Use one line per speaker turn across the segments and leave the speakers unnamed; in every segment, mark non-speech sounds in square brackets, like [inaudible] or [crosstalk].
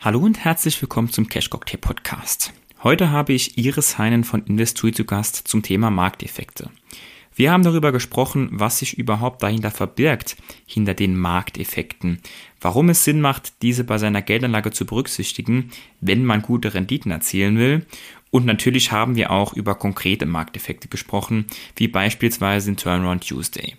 Hallo und herzlich willkommen zum Cash Cocktail Podcast. Heute habe ich Iris Heinen von Investui zu Gast zum Thema Markteffekte. Wir haben darüber gesprochen, was sich überhaupt dahinter verbirgt, hinter den Markteffekten, warum es Sinn macht, diese bei seiner Geldanlage zu berücksichtigen, wenn man gute Renditen erzielen will. Und natürlich haben wir auch über konkrete Markteffekte gesprochen, wie beispielsweise den Turnaround Tuesday.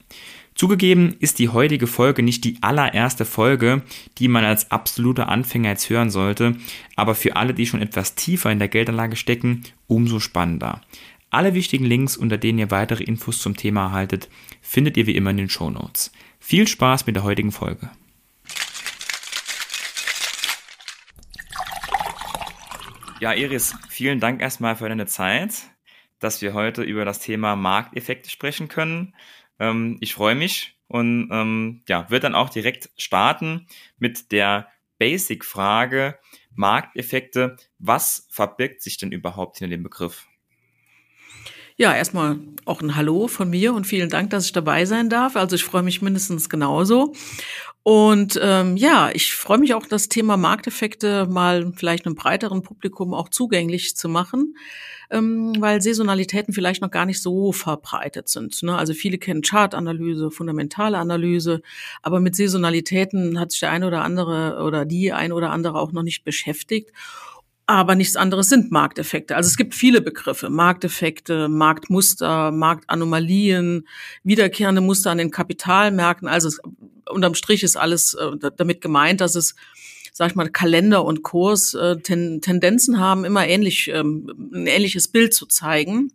Zugegeben ist die heutige Folge nicht die allererste Folge, die man als absoluter Anfänger jetzt hören sollte, aber für alle, die schon etwas tiefer in der Geldanlage stecken, umso spannender. Alle wichtigen Links, unter denen ihr weitere Infos zum Thema erhaltet, findet ihr wie immer in den Show Notes. Viel Spaß mit der heutigen Folge. Ja, Iris, vielen Dank erstmal für deine Zeit, dass wir heute über das Thema Markteffekte sprechen können. Ähm, ich freue mich und ähm, ja, wird dann auch direkt starten mit der Basic-Frage Markteffekte. Was verbirgt sich denn überhaupt hinter dem Begriff?
Ja, erstmal auch ein Hallo von mir und vielen Dank, dass ich dabei sein darf. Also ich freue mich mindestens genauso. Und ähm, ja, ich freue mich auch, das Thema Markteffekte mal vielleicht einem breiteren Publikum auch zugänglich zu machen ähm, weil Saisonalitäten vielleicht noch gar nicht so verbreitet sind. Ne? Also viele kennen Chartanalyse, fundamentale Analyse, aber mit Saisonalitäten hat sich der eine oder andere oder die ein oder andere auch noch nicht beschäftigt. Aber nichts anderes sind Markteffekte. Also es gibt viele Begriffe. Markteffekte, Marktmuster, Marktanomalien, wiederkehrende Muster an den Kapitalmärkten. Also es, unterm Strich ist alles äh, damit gemeint, dass es sag ich mal, Kalender und Kurs äh, ten, Tendenzen haben, immer ähnlich, ähm, ein ähnliches Bild zu zeigen.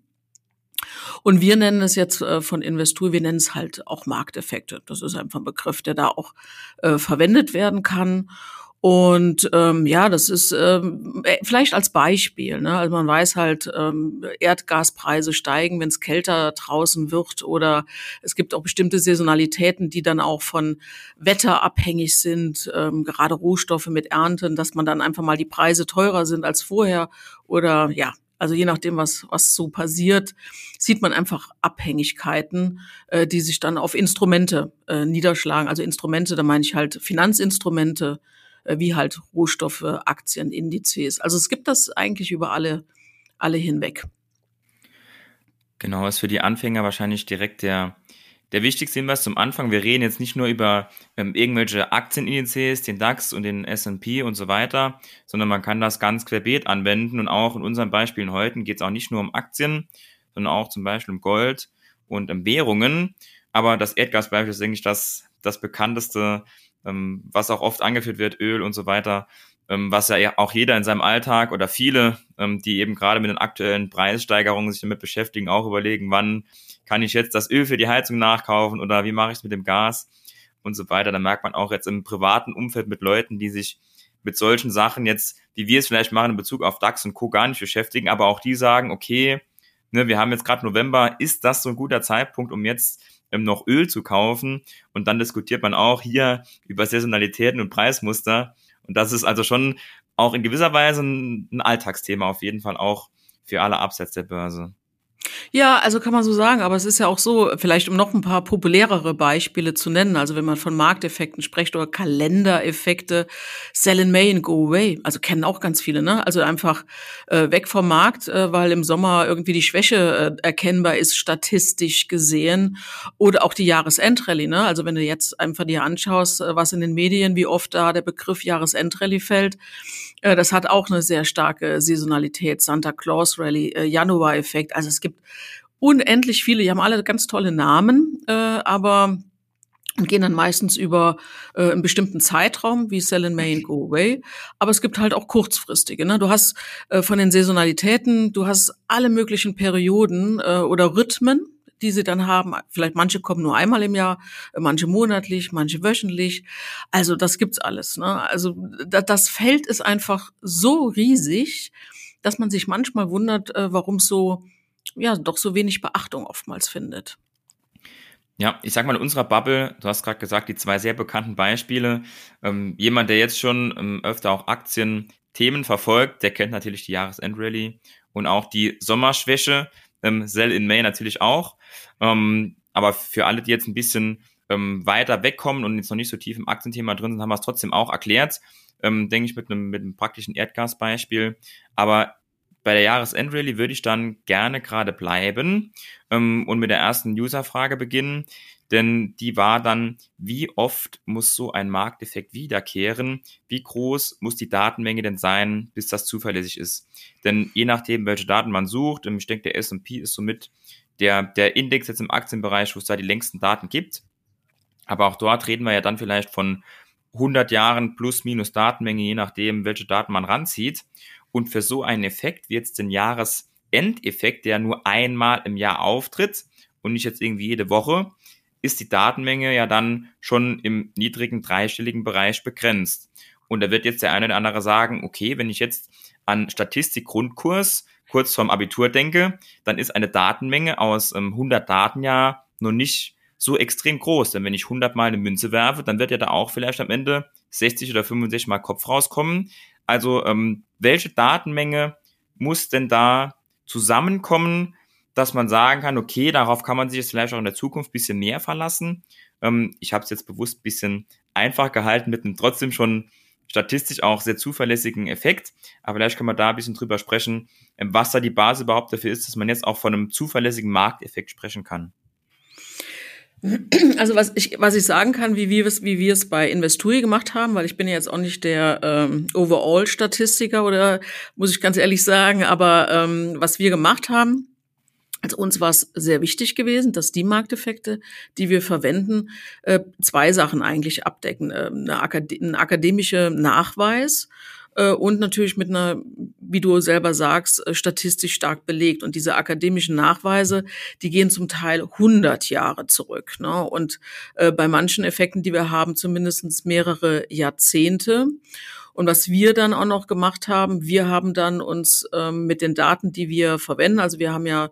Und wir nennen es jetzt äh, von Investur, wir nennen es halt auch Markteffekte. Das ist einfach ein Begriff, der da auch äh, verwendet werden kann. Und ähm, ja, das ist ähm, äh, vielleicht als Beispiel. Ne? Also man weiß halt, ähm, Erdgaspreise steigen, wenn es kälter draußen wird, oder es gibt auch bestimmte Saisonalitäten, die dann auch von Wetter abhängig sind, ähm, gerade Rohstoffe mit Ernten, dass man dann einfach mal die Preise teurer sind als vorher. Oder ja, also je nachdem, was, was so passiert, sieht man einfach Abhängigkeiten, äh, die sich dann auf Instrumente äh, niederschlagen. Also Instrumente, da meine ich halt Finanzinstrumente, wie halt Rohstoffe, Aktien, Indizes. Also es gibt das eigentlich über alle, alle hinweg.
Genau, ist für die Anfänger wahrscheinlich direkt der, der wichtigste Hinweis zum Anfang. Wir reden jetzt nicht nur über ähm, irgendwelche Aktienindizes, den DAX und den S&P und so weiter, sondern man kann das ganz querbeet anwenden und auch in unseren Beispielen heute geht es auch nicht nur um Aktien, sondern auch zum Beispiel um Gold und um Währungen. Aber das Erdgasbeispiel ist, denke ich, das, das bekannteste ähm, was auch oft angeführt wird, Öl und so weiter, ähm, was ja auch jeder in seinem Alltag oder viele, ähm, die eben gerade mit den aktuellen Preissteigerungen sich damit beschäftigen, auch überlegen, wann kann ich jetzt das Öl für die Heizung nachkaufen oder wie mache ich es mit dem Gas und so weiter. Da merkt man auch jetzt im privaten Umfeld mit Leuten, die sich mit solchen Sachen jetzt, wie wir es vielleicht machen in Bezug auf DAX und Co. gar nicht beschäftigen, aber auch die sagen, okay, ne, wir haben jetzt gerade November, ist das so ein guter Zeitpunkt, um jetzt noch Öl zu kaufen. Und dann diskutiert man auch hier über Saisonalitäten und Preismuster. Und das ist also schon auch in gewisser Weise ein, ein Alltagsthema auf jeden Fall auch für alle abseits der Börse.
Ja, also kann man so sagen, aber es ist ja auch so, vielleicht um noch ein paar populärere Beispiele zu nennen, also wenn man von Markteffekten spricht oder Kalendereffekte, Sell in May and Go Away, also kennen auch ganz viele, ne? Also einfach äh, weg vom Markt, äh, weil im Sommer irgendwie die Schwäche äh, erkennbar ist, statistisch gesehen, oder auch die Jahresendrallye, ne? Also wenn du jetzt einfach dir anschaust, äh, was in den Medien, wie oft da der Begriff Jahresendrallye fällt, das hat auch eine sehr starke Saisonalität, Santa Claus Rally, äh, Januar-Effekt. Also es gibt unendlich viele, die haben alle ganz tolle Namen, äh, aber gehen dann meistens über äh, einen bestimmten Zeitraum, wie Sell in May and Go Away. Aber es gibt halt auch kurzfristige. Ne? Du hast äh, von den Saisonalitäten, du hast alle möglichen Perioden äh, oder Rhythmen, die sie dann haben. Vielleicht manche kommen nur einmal im Jahr, manche monatlich, manche wöchentlich. Also das gibt's alles. Ne? Also das Feld ist einfach so riesig, dass man sich manchmal wundert, äh, warum so ja doch so wenig Beachtung oftmals findet.
Ja, ich sag mal in unserer Bubble, du hast gerade gesagt, die zwei sehr bekannten Beispiele. Ähm, jemand, der jetzt schon ähm, öfter auch Aktienthemen verfolgt, der kennt natürlich die Jahresendrallye und auch die Sommerschwäche, ähm, Sell in May natürlich auch. Ähm, aber für alle, die jetzt ein bisschen ähm, weiter wegkommen und jetzt noch nicht so tief im Aktienthema drin sind, haben wir es trotzdem auch erklärt. ähm, denke ich, mit einem, mit einem praktischen Erdgasbeispiel. Aber bei der Jahresendrallye würde ich dann gerne gerade bleiben ähm, und mit der ersten User-Frage beginnen, denn die war dann, wie oft muss so ein Markteffekt wiederkehren? Wie groß muss die Datenmenge denn sein, bis das zuverlässig ist? Denn je nachdem, welche Daten man sucht, ähm, ich denke, der S&P ist somit der, der Index jetzt im Aktienbereich, wo es da die längsten Daten gibt. Aber auch dort reden wir ja dann vielleicht von 100 Jahren plus minus Datenmenge, je nachdem, welche Daten man ranzieht. Und für so einen Effekt wie jetzt den Jahresendeffekt, der nur einmal im Jahr auftritt und nicht jetzt irgendwie jede Woche, ist die Datenmenge ja dann schon im niedrigen dreistelligen Bereich begrenzt. Und da wird jetzt der eine oder andere sagen, okay, wenn ich jetzt an Statistik-Grundkurs kurz vorm Abitur denke, dann ist eine Datenmenge aus ähm, 100 Daten ja noch nicht so extrem groß. Denn wenn ich 100 mal eine Münze werfe, dann wird ja da auch vielleicht am Ende 60 oder 65 mal Kopf rauskommen. Also ähm, welche Datenmenge muss denn da zusammenkommen, dass man sagen kann, okay, darauf kann man sich jetzt vielleicht auch in der Zukunft bisschen mehr verlassen. Ähm, ich habe es jetzt bewusst bisschen einfach gehalten mit einem trotzdem schon statistisch auch sehr zuverlässigen Effekt. Aber vielleicht können wir da ein bisschen drüber sprechen, ähm, was da die Basis überhaupt dafür ist, dass man jetzt auch von einem zuverlässigen Markteffekt sprechen kann.
Also was ich, was ich sagen kann, wie wir es, wie wir es bei Investuri gemacht haben, weil ich bin ja jetzt auch nicht der ähm, Overall-Statistiker oder muss ich ganz ehrlich sagen, aber ähm, was wir gemacht haben, also uns war es sehr wichtig gewesen, dass die Markteffekte, die wir verwenden, äh, zwei Sachen eigentlich abdecken. Äh, eine Akad ein akademischer Nachweis äh, und natürlich mit einer, wie du selber sagst, äh, statistisch stark belegt. Und diese akademischen Nachweise, die gehen zum Teil 100 Jahre zurück. Ne? Und bei manchen Effekten, die wir haben, zumindest mehrere Jahrzehnte. Und was wir dann auch noch gemacht haben, wir haben dann uns ähm, mit den Daten, die wir verwenden, also wir haben ja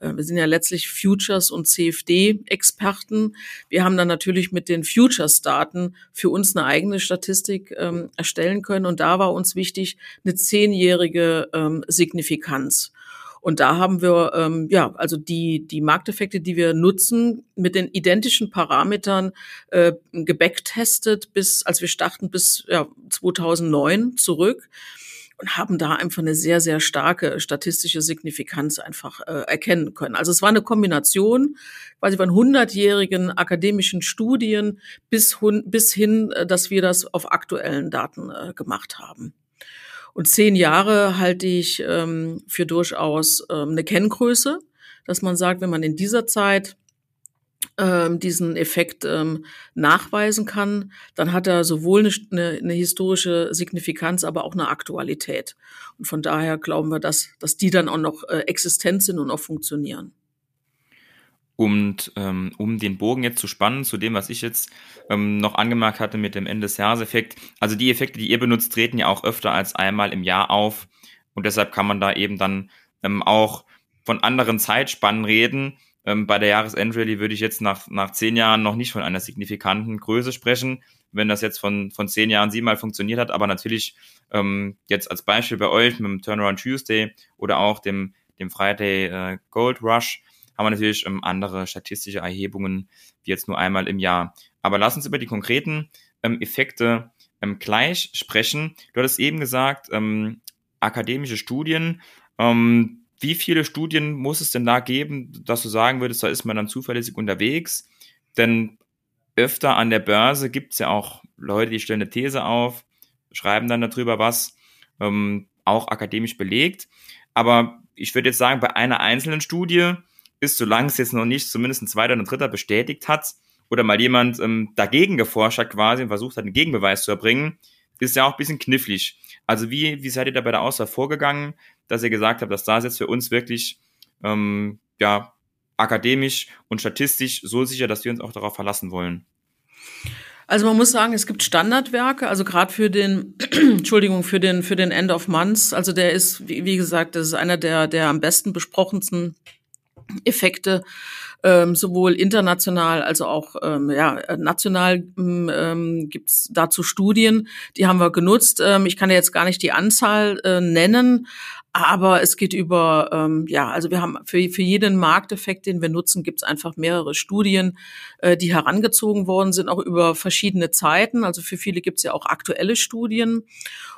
wir sind ja letztlich Futures- und CFD-Experten. Wir haben dann natürlich mit den Futures-Daten für uns eine eigene Statistik ähm, erstellen können. Und da war uns wichtig eine zehnjährige ähm, Signifikanz. Und da haben wir ähm, ja also die die Markteffekte, die wir nutzen, mit den identischen Parametern äh, gebacktestet bis als wir starten bis ja, 2009 zurück und haben da einfach eine sehr, sehr starke statistische Signifikanz einfach äh, erkennen können. Also es war eine Kombination quasi von hundertjährigen akademischen Studien bis, bis hin, äh, dass wir das auf aktuellen Daten äh, gemacht haben. Und zehn Jahre halte ich ähm, für durchaus ähm, eine Kenngröße, dass man sagt, wenn man in dieser Zeit ähm, diesen Effekt ähm, nachweisen kann, dann hat er sowohl eine, eine, historische Signifikanz, aber auch eine Aktualität. Und von daher glauben wir, dass, dass die dann auch noch äh, existent sind und auch funktionieren.
Und ähm, um den Bogen jetzt zu spannen zu dem, was ich jetzt ähm, noch angemerkt hatte mit dem Ende des Jahres-Effekt, also die Effekte, die ihr benutzt, treten ja auch öfter als einmal im Jahr auf. Und deshalb kann man da eben dann ähm, auch von anderen Zeitspannen reden, ähm, bei der Jahresendrallye würde ich jetzt nach, nach zehn Jahren noch nicht von einer signifikanten Größe sprechen, wenn das jetzt von, von zehn Jahren siebenmal funktioniert hat. Aber natürlich ähm, jetzt als Beispiel bei euch mit dem Turnaround Tuesday oder auch dem, dem Friday äh, Gold Rush haben wir natürlich ähm, andere statistische Erhebungen wie jetzt nur einmal im Jahr. Aber lass uns über die konkreten ähm, Effekte ähm, gleich sprechen. Du hattest eben gesagt, ähm, akademische Studien. Ähm, wie viele Studien muss es denn da geben, dass du sagen würdest, da ist man dann zuverlässig unterwegs? Denn öfter an der Börse gibt es ja auch Leute, die stellen eine These auf, schreiben dann darüber was, ähm, auch akademisch belegt. Aber ich würde jetzt sagen, bei einer einzelnen Studie ist, solange es jetzt noch nicht zumindest ein zweiter oder ein dritter bestätigt hat, oder mal jemand ähm, dagegen geforscht hat quasi und versucht hat, einen Gegenbeweis zu erbringen, ist ja auch ein bisschen knifflig. Also wie, wie seid ihr da bei der Auswahl vorgegangen? dass ihr gesagt habt, dass das jetzt für uns wirklich ähm, ja akademisch und statistisch so sicher, dass wir uns auch darauf verlassen wollen?
Also man muss sagen, es gibt Standardwerke, also gerade für den, [clears throat] Entschuldigung, für den, für den End of Months. Also der ist, wie, wie gesagt, das ist einer der, der am besten besprochensten Effekte, ähm, sowohl international als auch ähm, ja, national ähm, gibt es dazu Studien, die haben wir genutzt. Ähm, ich kann jetzt gar nicht die Anzahl äh, nennen, aber es geht über, ähm, ja, also wir haben für, für jeden Markteffekt, den wir nutzen, gibt es einfach mehrere Studien, äh, die herangezogen worden sind, auch über verschiedene Zeiten. Also für viele gibt es ja auch aktuelle Studien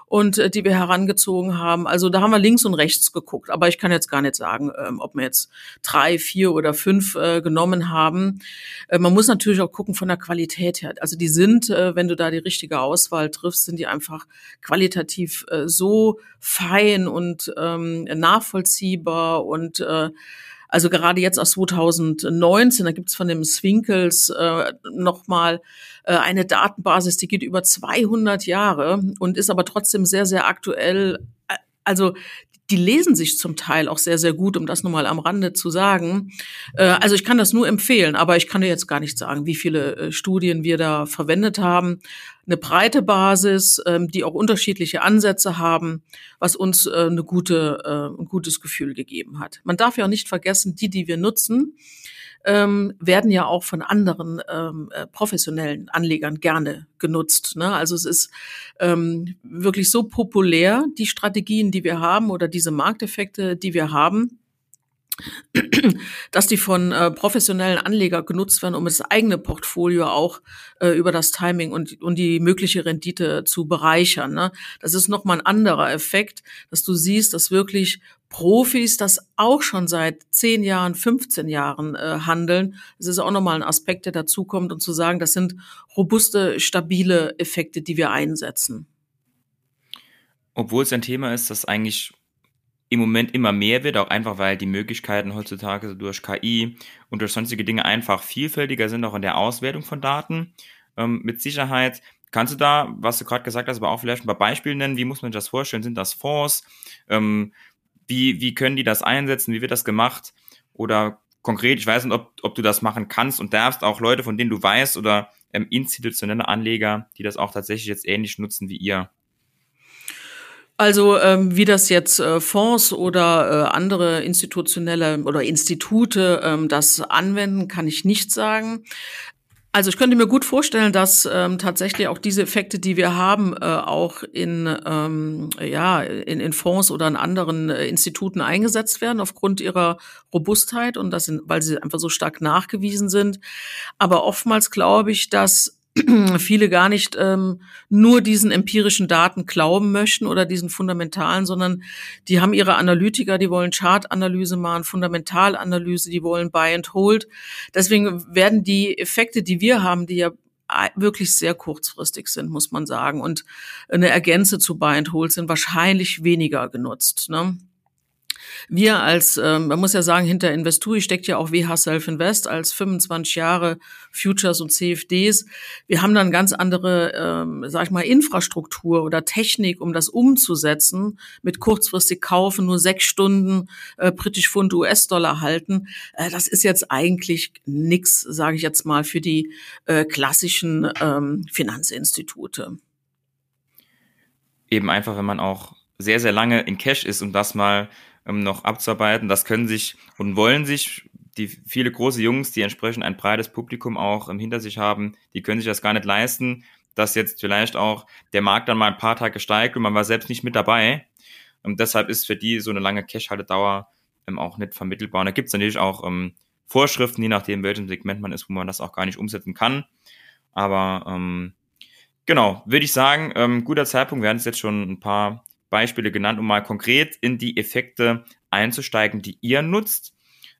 und äh, die wir herangezogen haben. Also da haben wir links und rechts geguckt, aber ich kann jetzt gar nicht sagen, ähm, ob wir jetzt drei, vier oder fünf äh, genommen haben. Äh, man muss natürlich auch gucken von der Qualität her. Also die sind, äh, wenn du da die richtige Auswahl triffst, sind die einfach qualitativ äh, so fein und ähm, nachvollziehbar und äh, also gerade jetzt aus 2019, da gibt's von dem Swinkels äh, nochmal äh, eine Datenbasis, die geht über 200 Jahre und ist aber trotzdem sehr, sehr aktuell. Also die lesen sich zum Teil auch sehr, sehr gut, um das nochmal am Rande zu sagen. Äh, also ich kann das nur empfehlen, aber ich kann dir jetzt gar nicht sagen, wie viele äh, Studien wir da verwendet haben eine breite Basis, ähm, die auch unterschiedliche Ansätze haben, was uns äh, eine gute, ein gutes Gefühl gegeben hat. Man darf ja auch nicht vergessen, die, die wir nutzen, ähm, werden ja auch von anderen ähm, äh, professionellen Anlegern gerne genutzt. Ne? Also es ist ähm, wirklich so populär, die Strategien, die wir haben oder diese Markteffekte, die wir haben, dass die von äh, professionellen Anlegern genutzt werden, um das eigene Portfolio auch äh, über das Timing und, und die mögliche Rendite zu bereichern. Ne? Das ist nochmal ein anderer Effekt, dass du siehst, dass wirklich Profis das auch schon seit 10 Jahren, 15 Jahren äh, handeln. Das ist auch nochmal ein Aspekt, der dazukommt und zu sagen, das sind robuste, stabile Effekte, die wir einsetzen.
Obwohl es ein Thema ist, das eigentlich im Moment immer mehr wird, auch einfach weil die Möglichkeiten heutzutage durch KI und durch sonstige Dinge einfach vielfältiger sind, auch in der Auswertung von Daten. Ähm, mit Sicherheit kannst du da, was du gerade gesagt hast, aber auch vielleicht ein paar Beispiele nennen. Wie muss man das vorstellen? Sind das Fonds? Ähm, wie, wie können die das einsetzen? Wie wird das gemacht? Oder konkret, ich weiß nicht, ob, ob du das machen kannst und darfst, auch Leute, von denen du weißt oder ähm, institutionelle Anleger, die das auch tatsächlich jetzt ähnlich nutzen wie ihr.
Also ähm, wie das jetzt äh, Fonds oder äh, andere institutionelle oder Institute ähm, das anwenden, kann ich nicht sagen. Also ich könnte mir gut vorstellen, dass ähm, tatsächlich auch diese Effekte, die wir haben, äh, auch in ähm, ja in, in Fonds oder in anderen äh, Instituten eingesetzt werden aufgrund ihrer Robustheit und das sind, weil sie einfach so stark nachgewiesen sind. Aber oftmals glaube ich, dass [clears throat] viele gar nicht ähm, nur diesen empirischen Daten glauben möchten oder diesen fundamentalen, sondern die haben ihre Analytiker, die wollen Chartanalyse machen, Fundamentalanalyse, die wollen Buy and Hold. Deswegen werden die Effekte, die wir haben, die ja wirklich sehr kurzfristig sind, muss man sagen, und eine Ergänze zu Buy and Hold sind wahrscheinlich weniger genutzt. Ne? Wir als, ähm, man muss ja sagen, hinter Investuri steckt ja auch WH Self Invest als 25 Jahre Futures und CFDs. Wir haben dann ganz andere, ähm, sag ich mal, Infrastruktur oder Technik, um das umzusetzen, mit kurzfristig kaufen, nur sechs Stunden äh, britisch Pfund US-Dollar halten. Äh, das ist jetzt eigentlich nix, sage ich jetzt mal, für die äh, klassischen ähm, Finanzinstitute.
Eben einfach, wenn man auch sehr, sehr lange in Cash ist und das mal ähm, noch abzuarbeiten. Das können sich und wollen sich die viele große Jungs, die entsprechend ein breites Publikum auch ähm, hinter sich haben, die können sich das gar nicht leisten, dass jetzt vielleicht auch der Markt dann mal ein paar Tage steigt und man war selbst nicht mit dabei. Und deshalb ist für die so eine lange Cash-Haltedauer ähm, auch nicht vermittelbar. Und da gibt es natürlich auch ähm, Vorschriften, je nachdem, welchem Segment man ist, wo man das auch gar nicht umsetzen kann. Aber ähm, genau, würde ich sagen, ähm, guter Zeitpunkt. Wir hatten jetzt schon ein paar Beispiele genannt, um mal konkret in die Effekte einzusteigen, die ihr nutzt.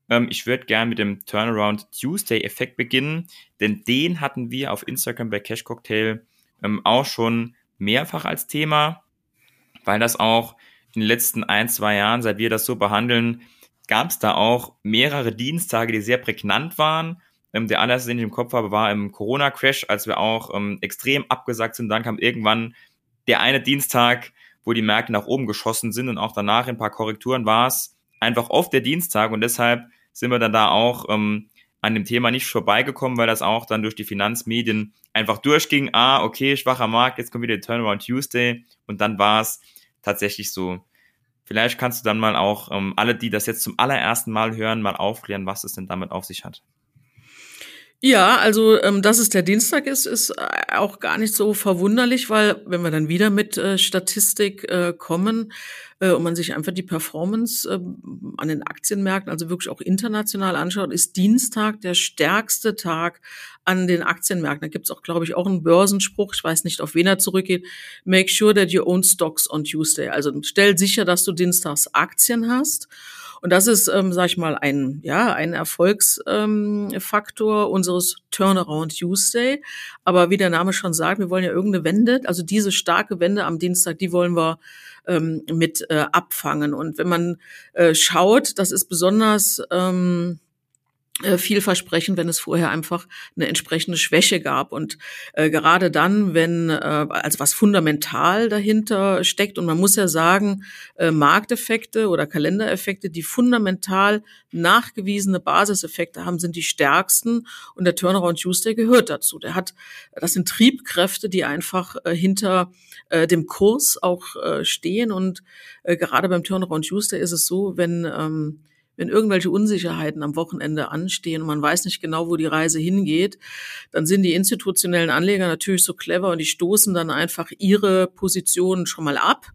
Ähm, ich würde gerne mit dem Turnaround Tuesday Effekt beginnen, denn den hatten wir auf Instagram bei Cash Cocktail ähm, auch schon mehrfach als Thema, weil das auch in den letzten ein, zwei Jahren, seit wir das so behandeln, gab es da auch mehrere Dienstage, die sehr prägnant waren. Ähm, der allererste, den ich im Kopf habe, war im Corona-Crash, als wir auch ähm, extrem abgesagt sind. Dann kam irgendwann der eine Dienstag, wo die Märkte nach oben geschossen sind und auch danach in ein paar Korrekturen war es einfach oft der Dienstag und deshalb sind wir dann da auch ähm, an dem Thema nicht vorbeigekommen, weil das auch dann durch die Finanzmedien einfach durchging. Ah, okay, schwacher Markt, jetzt kommt wieder der Turnaround Tuesday und dann war es tatsächlich so. Vielleicht kannst du dann mal auch ähm, alle, die das jetzt zum allerersten Mal hören, mal aufklären, was es denn damit auf sich hat.
Ja, also ähm, dass es der Dienstag ist, ist äh, auch gar nicht so verwunderlich, weil wenn wir dann wieder mit äh, Statistik äh, kommen und man sich einfach die Performance äh, an den Aktienmärkten, also wirklich auch international anschaut, ist Dienstag der stärkste Tag an den Aktienmärkten. Da gibt's auch, glaube ich, auch einen Börsenspruch, ich weiß nicht, auf wen er zurückgeht. Make sure that you own stocks on Tuesday. Also stell sicher, dass du dienstags Aktien hast. Und das ist, ähm, sag ich mal, ein, ja, ein Erfolgsfaktor ähm, unseres Turnaround Tuesday. Aber wie der Name schon sagt, wir wollen ja irgendeine Wende, also diese starke Wende am Dienstag, die wollen wir ähm, mit äh, abfangen. Und wenn man äh, schaut, das ist besonders ähm, äh, vielversprechend, wenn es vorher einfach eine entsprechende Schwäche gab. Und äh, gerade dann, wenn äh, also was fundamental dahinter steckt, und man muss ja sagen, äh, Markteffekte oder Kalendereffekte, die fundamental nachgewiesene Basiseffekte haben, sind die stärksten. Und der Turnaround Tuesday gehört dazu. Der hat, das sind Triebkräfte, die einfach äh, hinter äh, dem Kurs auch äh, stehen. Und äh, gerade beim Turnaround Tuesday ist es so, wenn ähm, wenn irgendwelche Unsicherheiten am Wochenende anstehen und man weiß nicht genau, wo die Reise hingeht, dann sind die institutionellen Anleger natürlich so clever und die stoßen dann einfach ihre Positionen schon mal ab.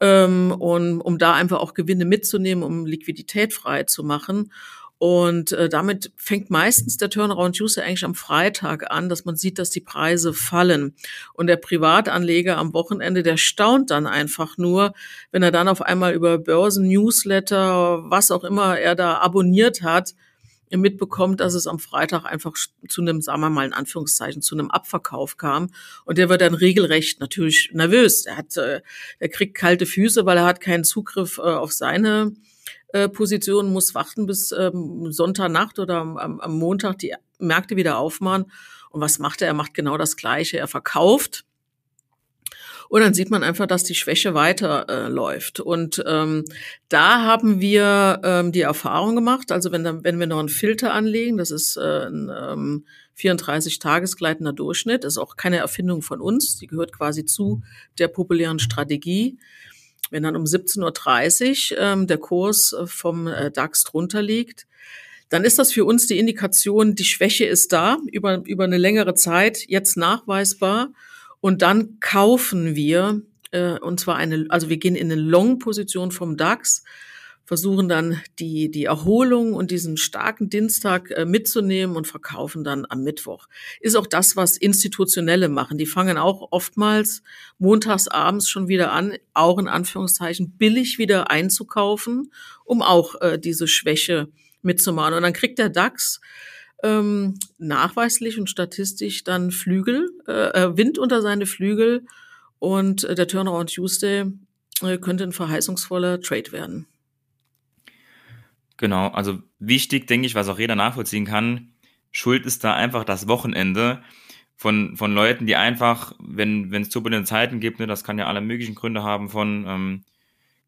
Ähm, und um da einfach auch Gewinne mitzunehmen, um Liquidität frei zu machen. Und äh, damit fängt meistens der Turnaround Tuesday eigentlich am Freitag an, dass man sieht, dass die Preise fallen. Und der Privatanleger am Wochenende, der staunt dann einfach nur, wenn er dann auf einmal über Börsen, Newsletter, was auch immer er da abonniert hat, mitbekommt, dass es am Freitag einfach zu einem, sagen wir mal in Anführungszeichen, zu einem Abverkauf kam. Und der wird dann regelrecht natürlich nervös. Er hat, äh, er kriegt kalte Füße, weil er hat keinen Zugriff äh, auf seine äh, Position, muss warten bis ähm, Sonntagnacht oder am, am Montag die Märkte wieder aufmachen. Und was macht er? Er macht genau das Gleiche. Er verkauft. Und dann sieht man einfach, dass die Schwäche weiter äh. Und ähm, da haben wir ähm, die Erfahrung gemacht, also wenn, wenn wir noch einen Filter anlegen, das ist äh, ein ähm, 34-Tagesgleitender Durchschnitt, ist auch keine Erfindung von uns, die gehört quasi zu der populären Strategie. Wenn dann um 17.30 Uhr ähm, der Kurs äh, vom äh, DAX drunter liegt, dann ist das für uns die Indikation, die Schwäche ist da über, über eine längere Zeit, jetzt nachweisbar. Und dann kaufen wir, äh, und zwar eine, also wir gehen in eine Long-Position vom DAX, versuchen dann die, die Erholung und diesen starken Dienstag äh, mitzunehmen und verkaufen dann am Mittwoch. Ist auch das, was Institutionelle machen. Die fangen auch oftmals montags abends schon wieder an, auch in Anführungszeichen billig wieder einzukaufen, um auch äh, diese Schwäche mitzumachen. Und dann kriegt der DAX ähm, nachweislich und statistisch dann Flügel, äh, äh Wind unter seine Flügel und äh, der Turnaround Tuesday könnte ein verheißungsvoller Trade werden.
Genau, also wichtig, denke ich, was auch jeder nachvollziehen kann, Schuld ist da einfach das Wochenende von, von Leuten, die einfach, wenn wenn es turbulente Zeiten gibt, ne, das kann ja alle möglichen Gründe haben, von ähm,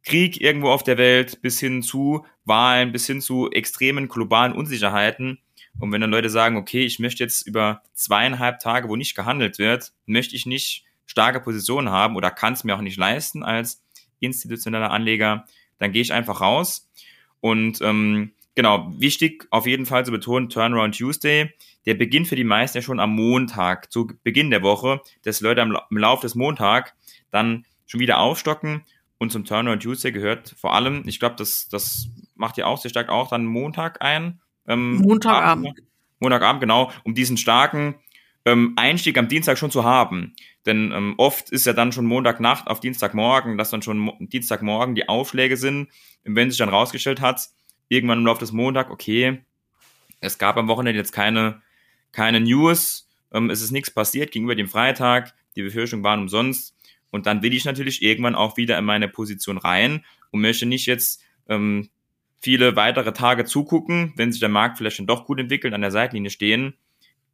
Krieg irgendwo auf der Welt bis hin zu Wahlen, bis hin zu extremen globalen Unsicherheiten. Und wenn dann Leute sagen, okay, ich möchte jetzt über zweieinhalb Tage, wo nicht gehandelt wird, möchte ich nicht starke Positionen haben oder kann es mir auch nicht leisten als institutioneller Anleger, dann gehe ich einfach raus und ähm, genau, wichtig auf jeden Fall zu betonen, Turnaround Tuesday, der beginnt für die meisten ja schon am Montag, zu Beginn der Woche, dass Leute im Laufe des Montags dann schon wieder aufstocken und zum Turnaround Tuesday gehört vor allem, ich glaube, das, das macht ihr auch sehr stark auch dann Montag ein.
Ähm, Montagabend.
Montagabend, genau, um diesen starken ähm, Einstieg am Dienstag schon zu haben. Denn ähm, oft ist ja dann schon Montagnacht auf Dienstagmorgen, dass dann schon Mo Dienstagmorgen die Aufschläge sind. Und wenn sich dann rausgestellt hat, irgendwann im Laufe des Montag, okay, es gab am Wochenende jetzt keine, keine News, ähm, es ist nichts passiert gegenüber dem Freitag, die Befürchtungen waren umsonst. Und dann will ich natürlich irgendwann auch wieder in meine Position rein und möchte nicht jetzt ähm, viele weitere Tage zugucken, wenn sich der Markt vielleicht schon doch gut entwickelt, an der Seitlinie stehen.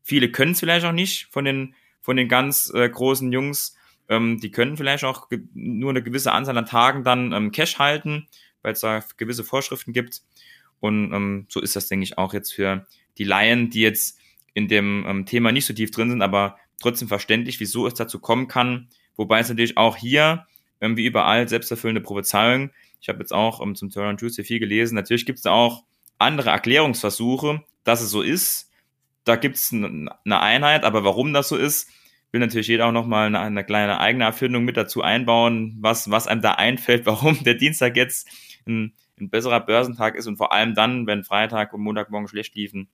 Viele können es vielleicht auch nicht von den von den ganz äh, großen Jungs. Ähm, die können vielleicht auch nur eine gewisse Anzahl an Tagen dann ähm, Cash halten, weil es da gewisse Vorschriften gibt. Und ähm, so ist das, denke ich, auch jetzt für die Laien, die jetzt in dem ähm, Thema nicht so tief drin sind, aber trotzdem verständlich, wieso es dazu kommen kann. Wobei es natürlich auch hier, ähm, wie überall, selbsterfüllende Prophezeiung. Ich habe jetzt auch ähm, zum Turn Tuesday viel gelesen. Natürlich gibt es da auch andere Erklärungsversuche, dass es so ist. Da gibt's eine Einheit, aber warum das so ist, will natürlich jeder auch nochmal eine, eine kleine eigene Erfindung mit dazu einbauen, was, was einem da [laughs] einfällt, warum der Dienstag jetzt ein, ein besserer Börsentag ist und vor allem dann, wenn Freitag und Montagmorgen schlecht liefen.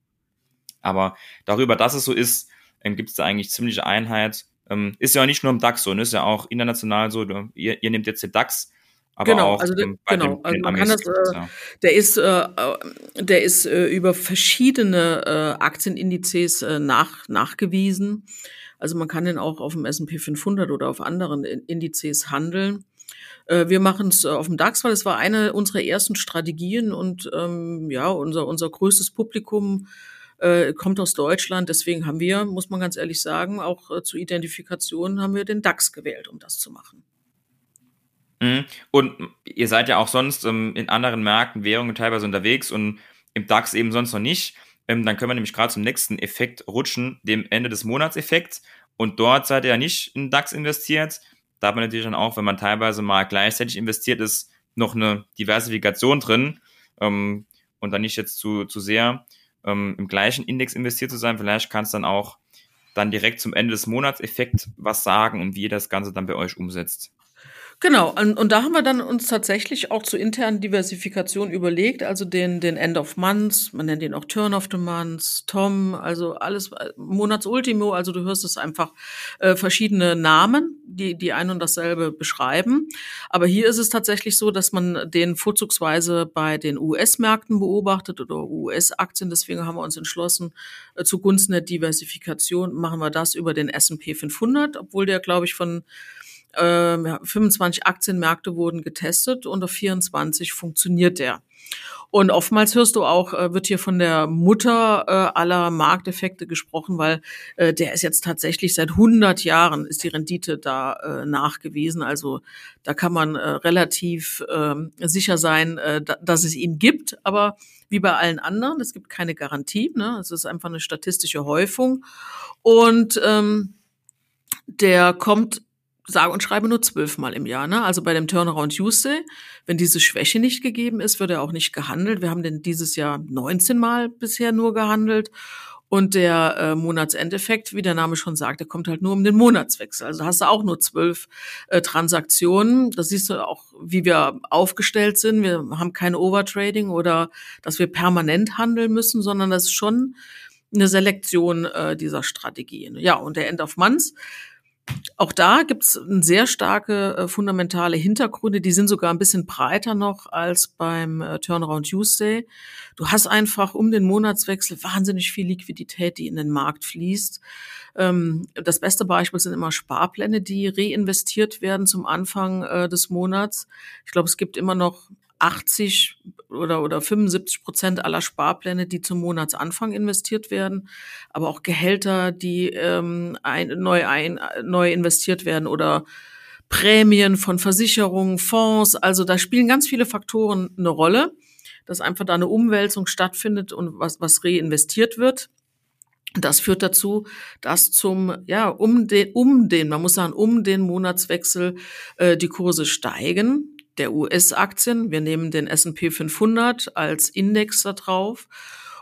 Aber darüber, dass es so ist, ähm, gibt es da eigentlich ziemliche Einheit. Ähm, ist ja auch nicht nur im DAX so, ne? ist ja auch international so. Ihr, ihr nehmt jetzt den DAX, aber
genau,
auch
also
ähm,
bei genau, den, also den man kann das, äh, ja. der ist, äh, der ist äh, über verschiedene äh, Aktienindizes äh, nach, nachgewiesen. Also man kann den auch auf dem S&P 500 oder auf anderen Indizes handeln. Äh, wir machen es auf dem DAX, weil es war eine unserer ersten Strategien und ähm, ja, unser, unser größtes Publikum äh, kommt aus Deutschland. Deswegen haben wir, muss man ganz ehrlich sagen, auch äh, zur Identifikation haben wir den DAX gewählt, um das zu machen.
Mhm. Und ihr seid ja auch sonst ähm, in anderen Märkten, Währungen teilweise unterwegs und im DAX eben sonst noch nicht. Ähm, dann können wir nämlich gerade zum nächsten Effekt rutschen, dem Ende des Monatseffekts. Und dort seid ihr ja nicht in DAX investiert. Da hat man natürlich dann auch, wenn man teilweise mal gleichzeitig investiert ist, noch eine Diversifikation drin ähm, und dann nicht jetzt zu, zu sehr ähm, im gleichen Index investiert zu sein. Vielleicht kann es dann auch dann direkt zum Ende des Monatseffekt was sagen und wie ihr das Ganze dann bei euch umsetzt.
Genau, und, und da haben wir dann uns tatsächlich auch zur internen Diversifikation überlegt, also den, den End of Month, man nennt ihn auch Turn of the Month, Tom, also alles, äh, Monatsultimo, also du hörst es einfach äh, verschiedene Namen, die, die ein und dasselbe beschreiben. Aber hier ist es tatsächlich so, dass man den vorzugsweise bei den US-Märkten beobachtet oder US-Aktien, deswegen haben wir uns entschlossen, äh, zugunsten der Diversifikation machen wir das über den S&P 500, obwohl der, glaube ich, von 25 Aktienmärkte wurden getestet und auf 24 funktioniert der. Und oftmals hörst du auch, äh, wird hier von der Mutter äh, aller Markteffekte gesprochen, weil äh, der ist jetzt tatsächlich seit 100 Jahren ist die Rendite da nachgewiesen. Also da kann man relativ äh, sicher sein, dass es ihn gibt. Aber wie bei allen anderen, es gibt keine Garantie. Ne? Es ist einfach eine statistische Häufung. Und ähm, der kommt sage und schreibe nur zwölfmal im Jahr. Ne? Also bei dem Turnaround Tuesday, wenn diese Schwäche nicht gegeben ist, wird er auch nicht gehandelt. Wir haben den dieses Jahr 19 Mal bisher nur gehandelt. Und der äh, Monatsendeffekt, wie der Name schon sagt, der kommt halt nur um den Monatswechsel. Also hast du auch nur zwölf äh, Transaktionen. Das siehst du auch, wie wir aufgestellt sind. Wir haben kein Overtrading oder dass wir permanent handeln müssen, sondern das ist schon eine Selektion äh, dieser Strategien. Ja, und der End of Months, auch da gibt's sehr starke äh, fundamentale Hintergründe, die sind sogar ein bisschen breiter noch als beim äh, Turnaround Tuesday. Du hast einfach um den Monatswechsel wahnsinnig viel Liquidität, die in den Markt fließt. Ähm, das beste Beispiel sind immer Sparpläne, die reinvestiert werden zum Anfang äh, des Monats. Ich glaube, es gibt immer noch 80 oder, oder 75 Prozent aller Sparpläne, die zum Monatsanfang investiert werden, aber auch Gehälter, die ähm, ein, neu, ein, neu investiert werden oder Prämien von Versicherungen, Fonds. Also da spielen ganz viele Faktoren eine Rolle, dass einfach da eine Umwälzung stattfindet und was, was reinvestiert wird. Das führt dazu, dass zum, ja, um den, um den, man muss sagen, um den Monatswechsel äh, die Kurse steigen der US-Aktien. Wir nehmen den S&P 500 als Index da drauf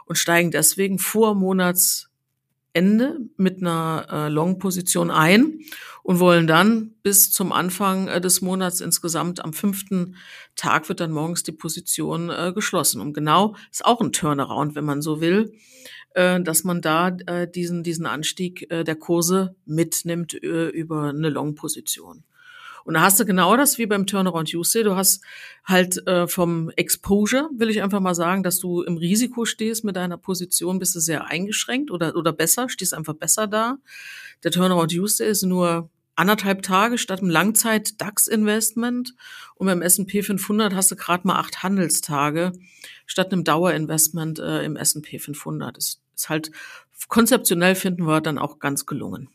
und steigen deswegen vor Monatsende mit einer äh, Long-Position ein und wollen dann bis zum Anfang äh, des Monats insgesamt am fünften Tag wird dann morgens die Position äh, geschlossen. Und genau ist auch ein Turnaround, wenn man so will, äh, dass man da äh, diesen, diesen Anstieg äh, der Kurse mitnimmt über eine Long-Position. Und da hast du genau das wie beim Turnaround Tuesday. Du hast halt äh, vom Exposure, will ich einfach mal sagen, dass du im Risiko stehst mit deiner Position, bist du sehr eingeschränkt oder, oder besser, stehst einfach besser da. Der Turnaround Tuesday ist nur anderthalb Tage statt einem Langzeit-DAX-Investment. Und beim S&P 500 hast du gerade mal acht Handelstage statt einem Dauerinvestment äh, im S&P 500. Das ist halt konzeptionell finden wir dann auch ganz gelungen.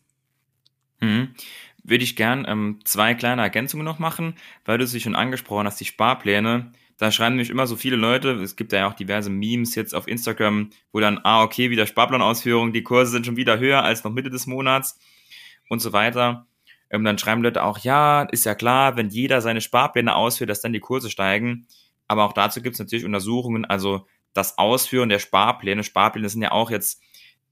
Mhm würde ich gern ähm, zwei kleine Ergänzungen noch machen, weil du es schon angesprochen hast, die Sparpläne. Da schreiben nämlich immer so viele Leute, es gibt ja auch diverse Memes jetzt auf Instagram, wo dann, ah, okay, wieder Sparplanausführung, die Kurse sind schon wieder höher als noch Mitte des Monats und so weiter. Ähm, dann schreiben Leute auch, ja, ist ja klar, wenn jeder seine Sparpläne ausführt, dass dann die Kurse steigen. Aber auch dazu gibt es natürlich Untersuchungen, also das Ausführen der Sparpläne, Sparpläne sind ja auch jetzt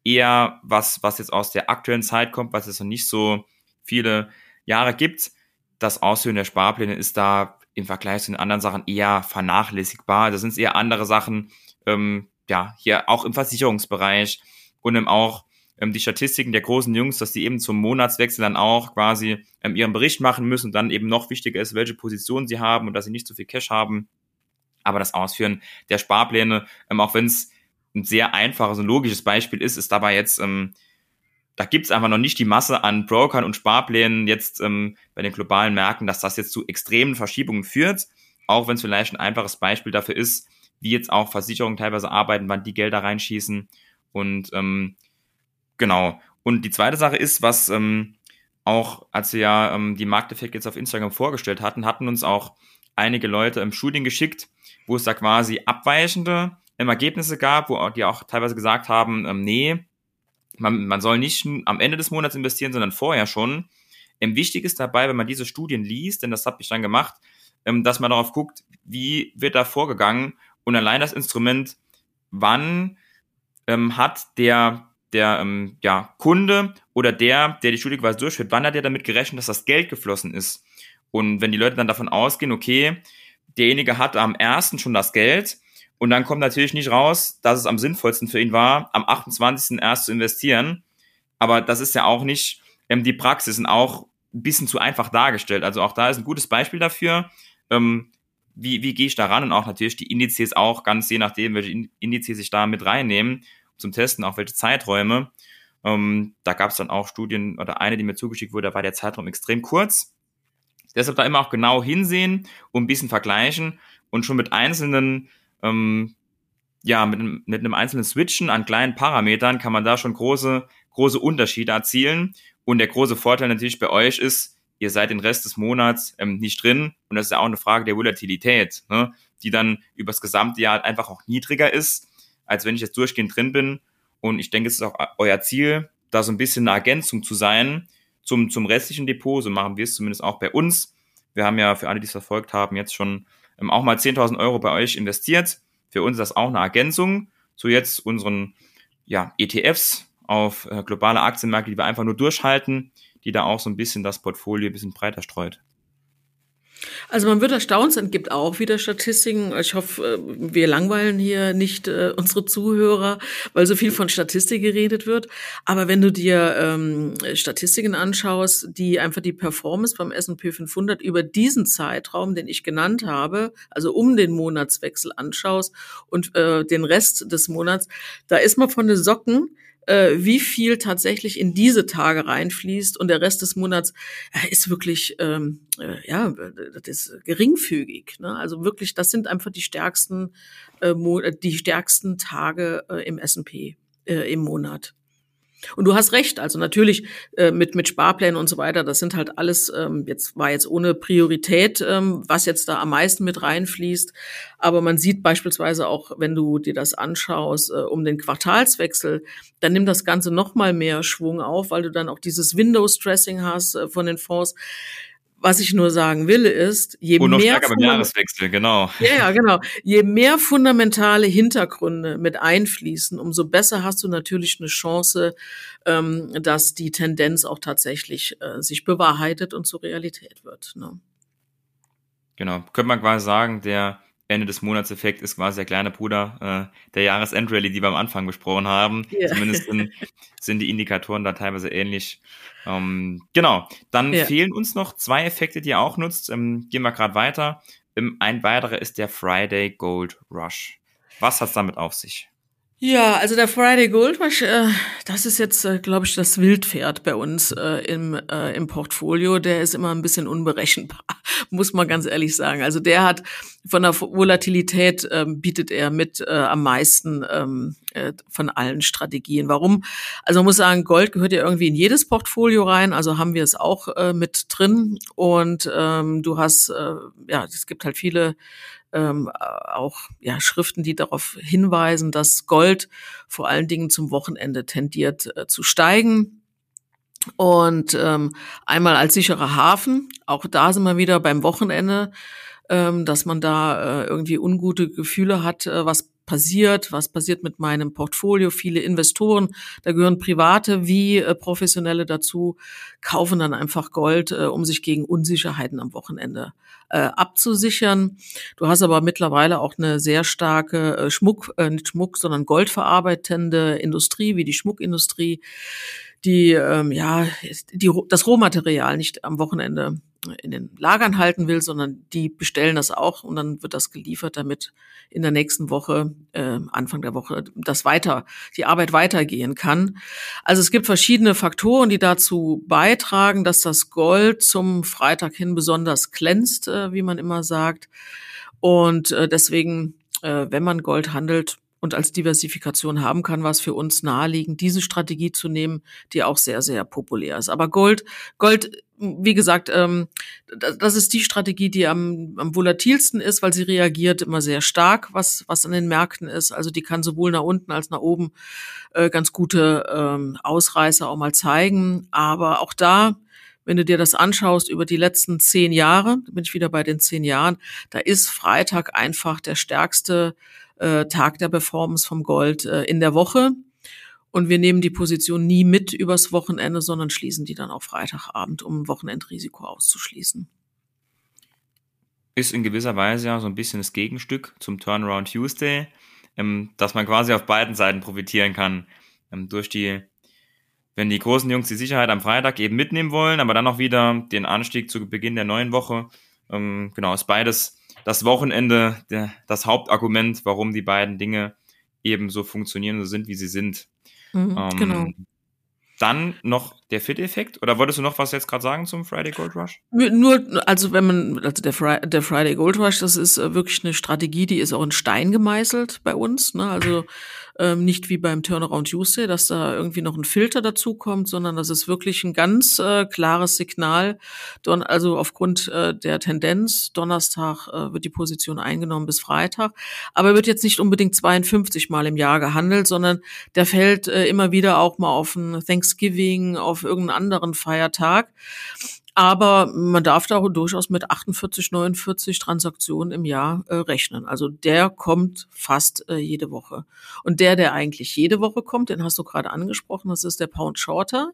eher was, was jetzt aus der aktuellen Zeit kommt, was es noch nicht so viele Jahre gibt. Das Ausführen der Sparpläne ist da im Vergleich zu den anderen Sachen eher vernachlässigbar. Das sind eher andere Sachen, ähm, ja, hier auch im Versicherungsbereich und eben auch ähm, die Statistiken der großen Jungs, dass die eben zum Monatswechsel dann auch quasi ähm, ihren Bericht machen müssen und dann eben noch wichtiger ist, welche Position sie haben und dass sie nicht so viel Cash haben. Aber das Ausführen der Sparpläne, ähm, auch wenn es ein sehr einfaches und logisches Beispiel ist, ist dabei jetzt, ähm, da gibt es einfach noch nicht die Masse an Brokern und Sparplänen jetzt ähm, bei den globalen Märkten, dass das jetzt zu extremen Verschiebungen führt. Auch wenn es vielleicht ein einfaches Beispiel dafür ist, wie jetzt auch Versicherungen teilweise arbeiten, wann die Gelder reinschießen. Und ähm, genau. Und die zweite Sache ist, was ähm, auch, als wir ja ähm, die Markteffekte jetzt auf Instagram vorgestellt hatten, hatten uns auch einige Leute im Studien geschickt, wo es da quasi abweichende ähm, Ergebnisse gab, wo die auch teilweise gesagt haben, ähm, nee, man, man soll nicht am Ende des Monats investieren, sondern vorher schon. Ähm, wichtig ist dabei, wenn man diese Studien liest, denn das habe ich dann gemacht, ähm, dass man darauf guckt, wie wird da vorgegangen und allein das Instrument, wann ähm, hat der der ähm, ja, Kunde oder der, der die Studie quasi durchführt, wann hat er damit gerechnet, dass das Geld geflossen ist? Und wenn die Leute dann davon ausgehen, okay, derjenige hat am ersten schon das Geld und dann kommt natürlich nicht raus, dass es am sinnvollsten für ihn war, am 28. erst zu investieren. Aber das ist ja auch nicht ähm, die Praxis und auch ein bisschen zu einfach dargestellt. Also auch da ist ein gutes Beispiel dafür. Ähm, wie, wie gehe ich da ran? Und auch natürlich die Indizes auch, ganz je nachdem, welche Indizes ich da mit reinnehmen, zum Testen, auch welche Zeiträume. Ähm, da gab es dann auch Studien oder eine, die mir zugeschickt wurde, da war der Zeitraum extrem kurz. Deshalb da immer auch genau hinsehen und ein bisschen vergleichen und schon mit einzelnen, ähm, ja, mit, mit einem einzelnen Switchen an kleinen Parametern kann man da schon große, große Unterschiede erzielen. Und der große Vorteil natürlich bei euch ist, ihr seid den Rest des Monats ähm, nicht drin. Und das ist ja auch eine Frage der Volatilität, ne? die dann übers gesamte Jahr einfach auch niedriger ist, als wenn ich jetzt durchgehend drin bin. Und ich denke, es ist auch euer Ziel, da so ein bisschen eine Ergänzung zu sein zum, zum restlichen Depot. So machen wir es zumindest auch bei uns. Wir haben ja für alle, die es verfolgt haben, jetzt schon auch mal 10.000 Euro bei euch investiert. Für uns ist das auch eine Ergänzung zu jetzt unseren ja, ETFs auf äh, globale Aktienmärkte, die wir einfach nur durchhalten, die da auch so ein bisschen das Portfolio ein bisschen breiter streut.
Also man wird erstaunt sein, gibt auch wieder Statistiken. Ich hoffe, äh, wir langweilen hier nicht äh, unsere Zuhörer, weil so viel von Statistik geredet wird. Aber wenn du dir ähm, Statistiken anschaust, die einfach die Performance beim S&P 500 über diesen Zeitraum, den ich genannt habe, also um den Monatswechsel anschaust und äh, den Rest des Monats, da ist man von den Socken äh, wie viel tatsächlich in diese Tage reinfließt und der Rest des Monats äh, ist wirklich ähm, äh, ja das ist geringfügig. Ne? Also wirklich, das sind einfach die stärksten äh, die stärksten Tage äh, im S&P äh, im Monat. Und du hast recht, also natürlich äh, mit mit Sparplänen und so weiter, das sind halt alles ähm, jetzt war jetzt ohne Priorität, ähm, was jetzt da am meisten mit reinfließt, aber man sieht beispielsweise auch, wenn du dir das anschaust, äh, um den Quartalswechsel, dann nimmt das Ganze noch mal mehr Schwung auf, weil du dann auch dieses Windows Dressing hast äh, von den Fonds. Was ich nur sagen will, ist, je
Und noch
mehr
stärker beim Jahreswechsel, genau.
ja, ja, genau. Je mehr fundamentale Hintergründe mit einfließen, umso besser hast du natürlich eine Chance, ähm, dass die Tendenz auch tatsächlich äh, sich bewahrheitet und zur Realität wird. Ne?
Genau. Könnte man quasi sagen, der Ende des Monats-Effekt ist quasi der kleine Bruder äh, der Jahresendrally, die wir am Anfang besprochen haben. Ja. [laughs] Zumindest sind, sind, die Indikatoren da teilweise ähnlich. Ähm, genau, dann ja. fehlen uns noch zwei Effekte, die ihr auch nutzt. Ähm, gehen wir gerade weiter. Ähm, ein weiterer ist der Friday Gold Rush. Was hat's damit auf sich?
Ja, also der Friday Gold Rush, äh, das ist jetzt, äh, glaube ich, das Wildpferd bei uns äh, im, äh, im Portfolio. Der ist immer ein bisschen unberechenbar, [laughs] muss man ganz ehrlich sagen. Also der hat von der Volatilität ähm, bietet er mit äh, am meisten ähm, äh, von allen Strategien. Warum? Also man muss sagen, Gold gehört ja irgendwie in jedes Portfolio rein, also haben wir es auch äh, mit drin. Und ähm, du hast, äh, ja, es gibt halt viele ähm, auch ja, Schriften, die darauf hinweisen, dass Gold vor allen Dingen zum Wochenende tendiert äh, zu steigen. Und ähm, einmal als sicherer Hafen, auch da sind wir wieder beim Wochenende, ähm, dass man da äh, irgendwie ungute Gefühle hat, äh, was passiert, was passiert mit meinem Portfolio. Viele Investoren, da gehören private wie äh, professionelle dazu, kaufen dann einfach Gold, äh, um sich gegen Unsicherheiten am Wochenende äh, abzusichern. Du hast aber mittlerweile auch eine sehr starke äh, Schmuck, nicht Schmuck, sondern goldverarbeitende Industrie wie die Schmuckindustrie die ähm, ja die, das Rohmaterial nicht am Wochenende in den Lagern halten will, sondern die bestellen das auch und dann wird das geliefert, damit in der nächsten Woche, äh, Anfang der Woche, das weiter, die Arbeit weitergehen kann. Also es gibt verschiedene Faktoren, die dazu beitragen, dass das Gold zum Freitag hin besonders glänzt, äh, wie man immer sagt. Und äh, deswegen, äh, wenn man Gold handelt, und als Diversifikation haben kann, was für uns naheliegend, diese Strategie zu nehmen, die auch sehr, sehr populär ist. Aber Gold, Gold, wie gesagt, ähm, das ist die Strategie, die am, am volatilsten ist, weil sie reagiert immer sehr stark, was, was an den Märkten ist. Also die kann sowohl nach unten als nach oben äh, ganz gute ähm, Ausreißer auch mal zeigen. Aber auch da, wenn du dir das anschaust über die letzten zehn Jahre, bin ich wieder bei den zehn Jahren, da ist Freitag einfach der stärkste äh, Tag der Performance vom Gold äh, in der Woche. Und wir nehmen die Position nie mit übers Wochenende, sondern schließen die dann auf Freitagabend, um ein Wochenendrisiko auszuschließen.
Ist in gewisser Weise ja so ein bisschen das Gegenstück zum Turnaround Tuesday, ähm, dass man quasi auf beiden Seiten profitieren kann. Ähm, durch die, wenn die großen Jungs die Sicherheit am Freitag eben mitnehmen wollen, aber dann auch wieder den Anstieg zu Beginn der neuen Woche. Ähm, genau, ist beides das Wochenende das Hauptargument, warum die beiden Dinge eben so funktionieren, so sind, wie sie sind.
Mhm, ähm, genau.
Dann noch der Fit-Effekt? Oder wolltest du noch was jetzt gerade sagen zum Friday Gold Rush?
Nur, also wenn man, also der, Fri der Friday Gold Rush, das ist äh, wirklich eine Strategie, die ist auch in Stein gemeißelt bei uns. Ne? Also ähm, nicht wie beim Turnaround Tuesday, dass da irgendwie noch ein Filter dazu kommt, sondern das ist wirklich ein ganz äh, klares Signal. Don also aufgrund äh, der Tendenz, Donnerstag äh, wird die Position eingenommen bis Freitag, aber wird jetzt nicht unbedingt 52 Mal im Jahr gehandelt, sondern der fällt äh, immer wieder auch mal auf ein Thanksgiving, auf irgendeinen anderen Feiertag. Aber man darf da durchaus mit 48, 49 Transaktionen im Jahr äh, rechnen. Also der kommt fast äh, jede Woche. Und der, der eigentlich jede Woche kommt, den hast du gerade angesprochen, das ist der Pound Shorter.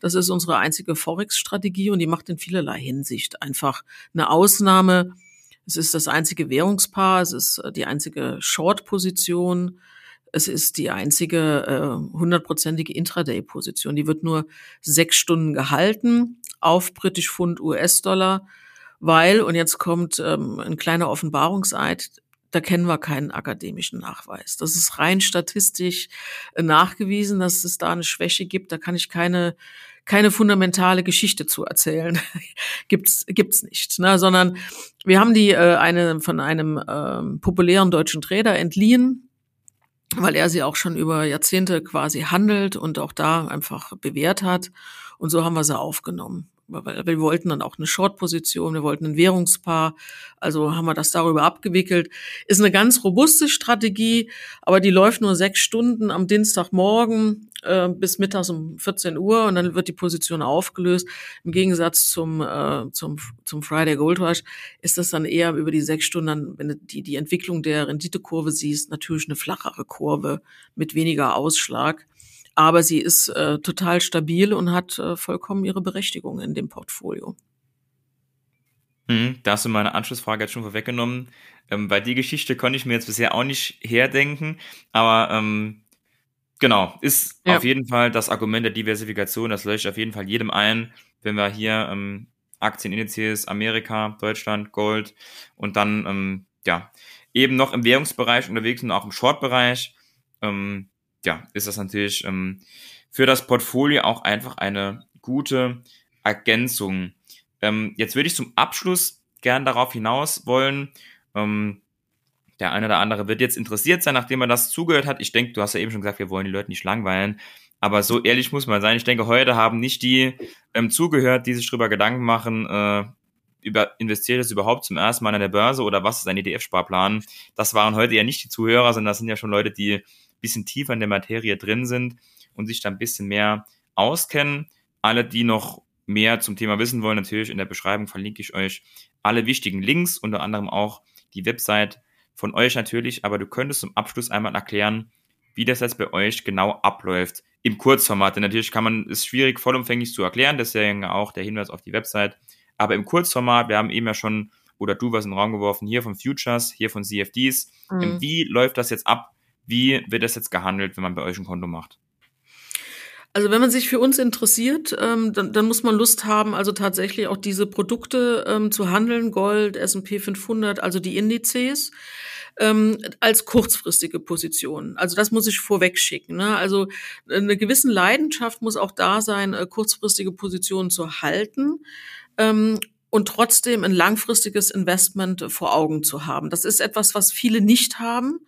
Das ist unsere einzige Forex-Strategie und die macht in vielerlei Hinsicht einfach eine Ausnahme. Es ist das einzige Währungspaar, es ist äh, die einzige Short-Position. Es ist die einzige äh, hundertprozentige äh, Intraday-Position. Die wird nur sechs Stunden gehalten auf British Pfund US-Dollar, weil, und jetzt kommt ähm, ein kleiner Offenbarungseid, da kennen wir keinen akademischen Nachweis. Das ist rein statistisch äh, nachgewiesen, dass es da eine Schwäche gibt. Da kann ich keine keine fundamentale Geschichte zu erzählen. [laughs] gibt's gibt's nicht, ne? sondern wir haben die äh, eine von einem ähm, populären deutschen Trader entliehen, weil er sie auch schon über Jahrzehnte quasi handelt und auch da einfach bewährt hat. Und so haben wir sie aufgenommen. Weil wir wollten dann auch eine Short-Position, wir wollten ein Währungspaar, also haben wir das darüber abgewickelt. Ist eine ganz robuste Strategie, aber die läuft nur sechs Stunden am Dienstagmorgen äh, bis mittags um 14 Uhr und dann wird die Position aufgelöst. Im Gegensatz zum, äh, zum, zum Friday Gold Rush ist das dann eher über die sechs Stunden, wenn du die, die Entwicklung der Renditekurve siehst, natürlich eine flachere Kurve mit weniger Ausschlag. Aber sie ist äh, total stabil und hat äh, vollkommen ihre Berechtigung in dem Portfolio.
Hm, da hast du meine Anschlussfrage jetzt schon vorweggenommen. Ähm, bei die Geschichte konnte ich mir jetzt bisher auch nicht herdenken, aber ähm, genau, ist ja. auf jeden Fall das Argument der Diversifikation, das leuchtet auf jeden Fall jedem ein, wenn wir hier ähm, Aktienindizes, Amerika, Deutschland, Gold und dann ähm, ja eben noch im Währungsbereich unterwegs und auch im Short-Bereich. Ähm, ja, ist das natürlich ähm, für das Portfolio auch einfach eine gute Ergänzung. Ähm, jetzt würde ich zum Abschluss gern darauf hinaus wollen. Ähm, der eine oder andere wird jetzt interessiert sein, nachdem er das zugehört hat. Ich denke, du hast ja eben schon gesagt, wir wollen die Leute nicht langweilen. Aber so ehrlich muss man sein. Ich denke, heute haben nicht die ähm, zugehört, die sich darüber Gedanken machen, äh, über, investiert es überhaupt zum ersten Mal an der Börse oder was ist ein ETF-Sparplan? Das waren heute ja nicht die Zuhörer, sondern das sind ja schon Leute, die bisschen tiefer in der Materie drin sind und sich da ein bisschen mehr auskennen. Alle, die noch mehr zum Thema wissen wollen, natürlich in der Beschreibung verlinke ich euch alle wichtigen Links, unter anderem auch die Website von euch natürlich, aber du könntest zum Abschluss einmal erklären, wie das jetzt bei euch genau abläuft im Kurzformat. Denn natürlich kann man, ist schwierig vollumfänglich zu erklären, deswegen auch der Hinweis auf die Website. Aber im Kurzformat, wir haben eben ja schon, oder du was in den Raum geworfen, hier von Futures, hier von CFDs. Mhm. Wie läuft das jetzt ab? Wie wird das jetzt gehandelt, wenn man bei euch ein Konto macht?
Also wenn man sich für uns interessiert, ähm, dann, dann muss man Lust haben, also tatsächlich auch diese Produkte ähm, zu handeln, Gold, S&P 500, also die Indizes ähm, als kurzfristige Position. Also das muss ich vorweg schicken. Ne? Also eine gewisse Leidenschaft muss auch da sein, äh, kurzfristige Positionen zu halten. Ähm, und trotzdem ein langfristiges Investment vor Augen zu haben. Das ist etwas, was viele nicht haben.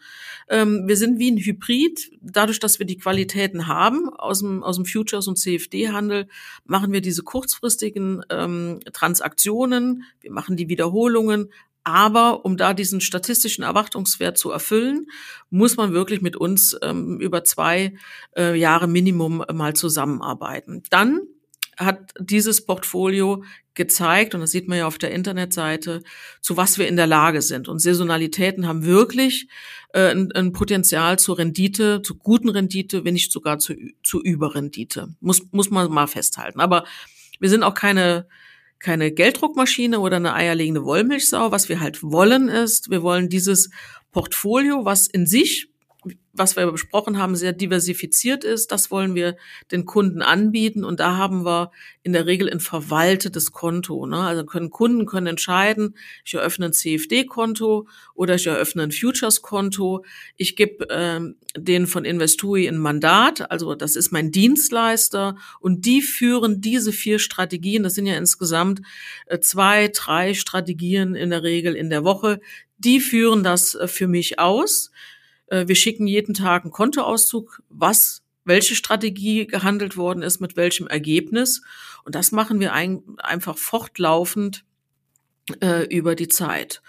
Ähm, wir sind wie ein Hybrid. Dadurch, dass wir die Qualitäten haben aus dem, aus dem Futures- und CFD-Handel, machen wir diese kurzfristigen ähm, Transaktionen. Wir machen die Wiederholungen, aber um da diesen statistischen Erwartungswert zu erfüllen, muss man wirklich mit uns ähm, über zwei äh, Jahre Minimum mal zusammenarbeiten. Dann hat dieses Portfolio gezeigt, und das sieht man ja auf der Internetseite, zu was wir in der Lage sind. Und Saisonalitäten haben wirklich äh, ein, ein Potenzial zur Rendite, zu guten Rendite, wenn nicht sogar zu, zu Überrendite. Muss, muss man mal festhalten. Aber wir sind auch keine keine Gelddruckmaschine oder eine eierlegende Wollmilchsau. Was wir halt wollen ist, wir wollen dieses Portfolio, was in sich was wir besprochen haben, sehr diversifiziert ist. Das wollen wir den Kunden anbieten. Und da haben wir in der Regel ein verwaltetes Konto. Ne? Also können Kunden können entscheiden, ich eröffne ein CFD-Konto oder ich eröffne ein Futures-Konto. Ich gebe ähm, den von Investui ein Mandat. Also das ist mein Dienstleister. Und die führen diese vier Strategien. Das sind ja insgesamt äh, zwei, drei Strategien in der Regel in der Woche. Die führen das äh, für mich aus. Äh, wir schicken jeden Tag einen Kontoauszug, was, welche Strategie gehandelt worden ist, mit welchem Ergebnis. Und das machen wir ein, einfach fortlaufend äh, über die Zeit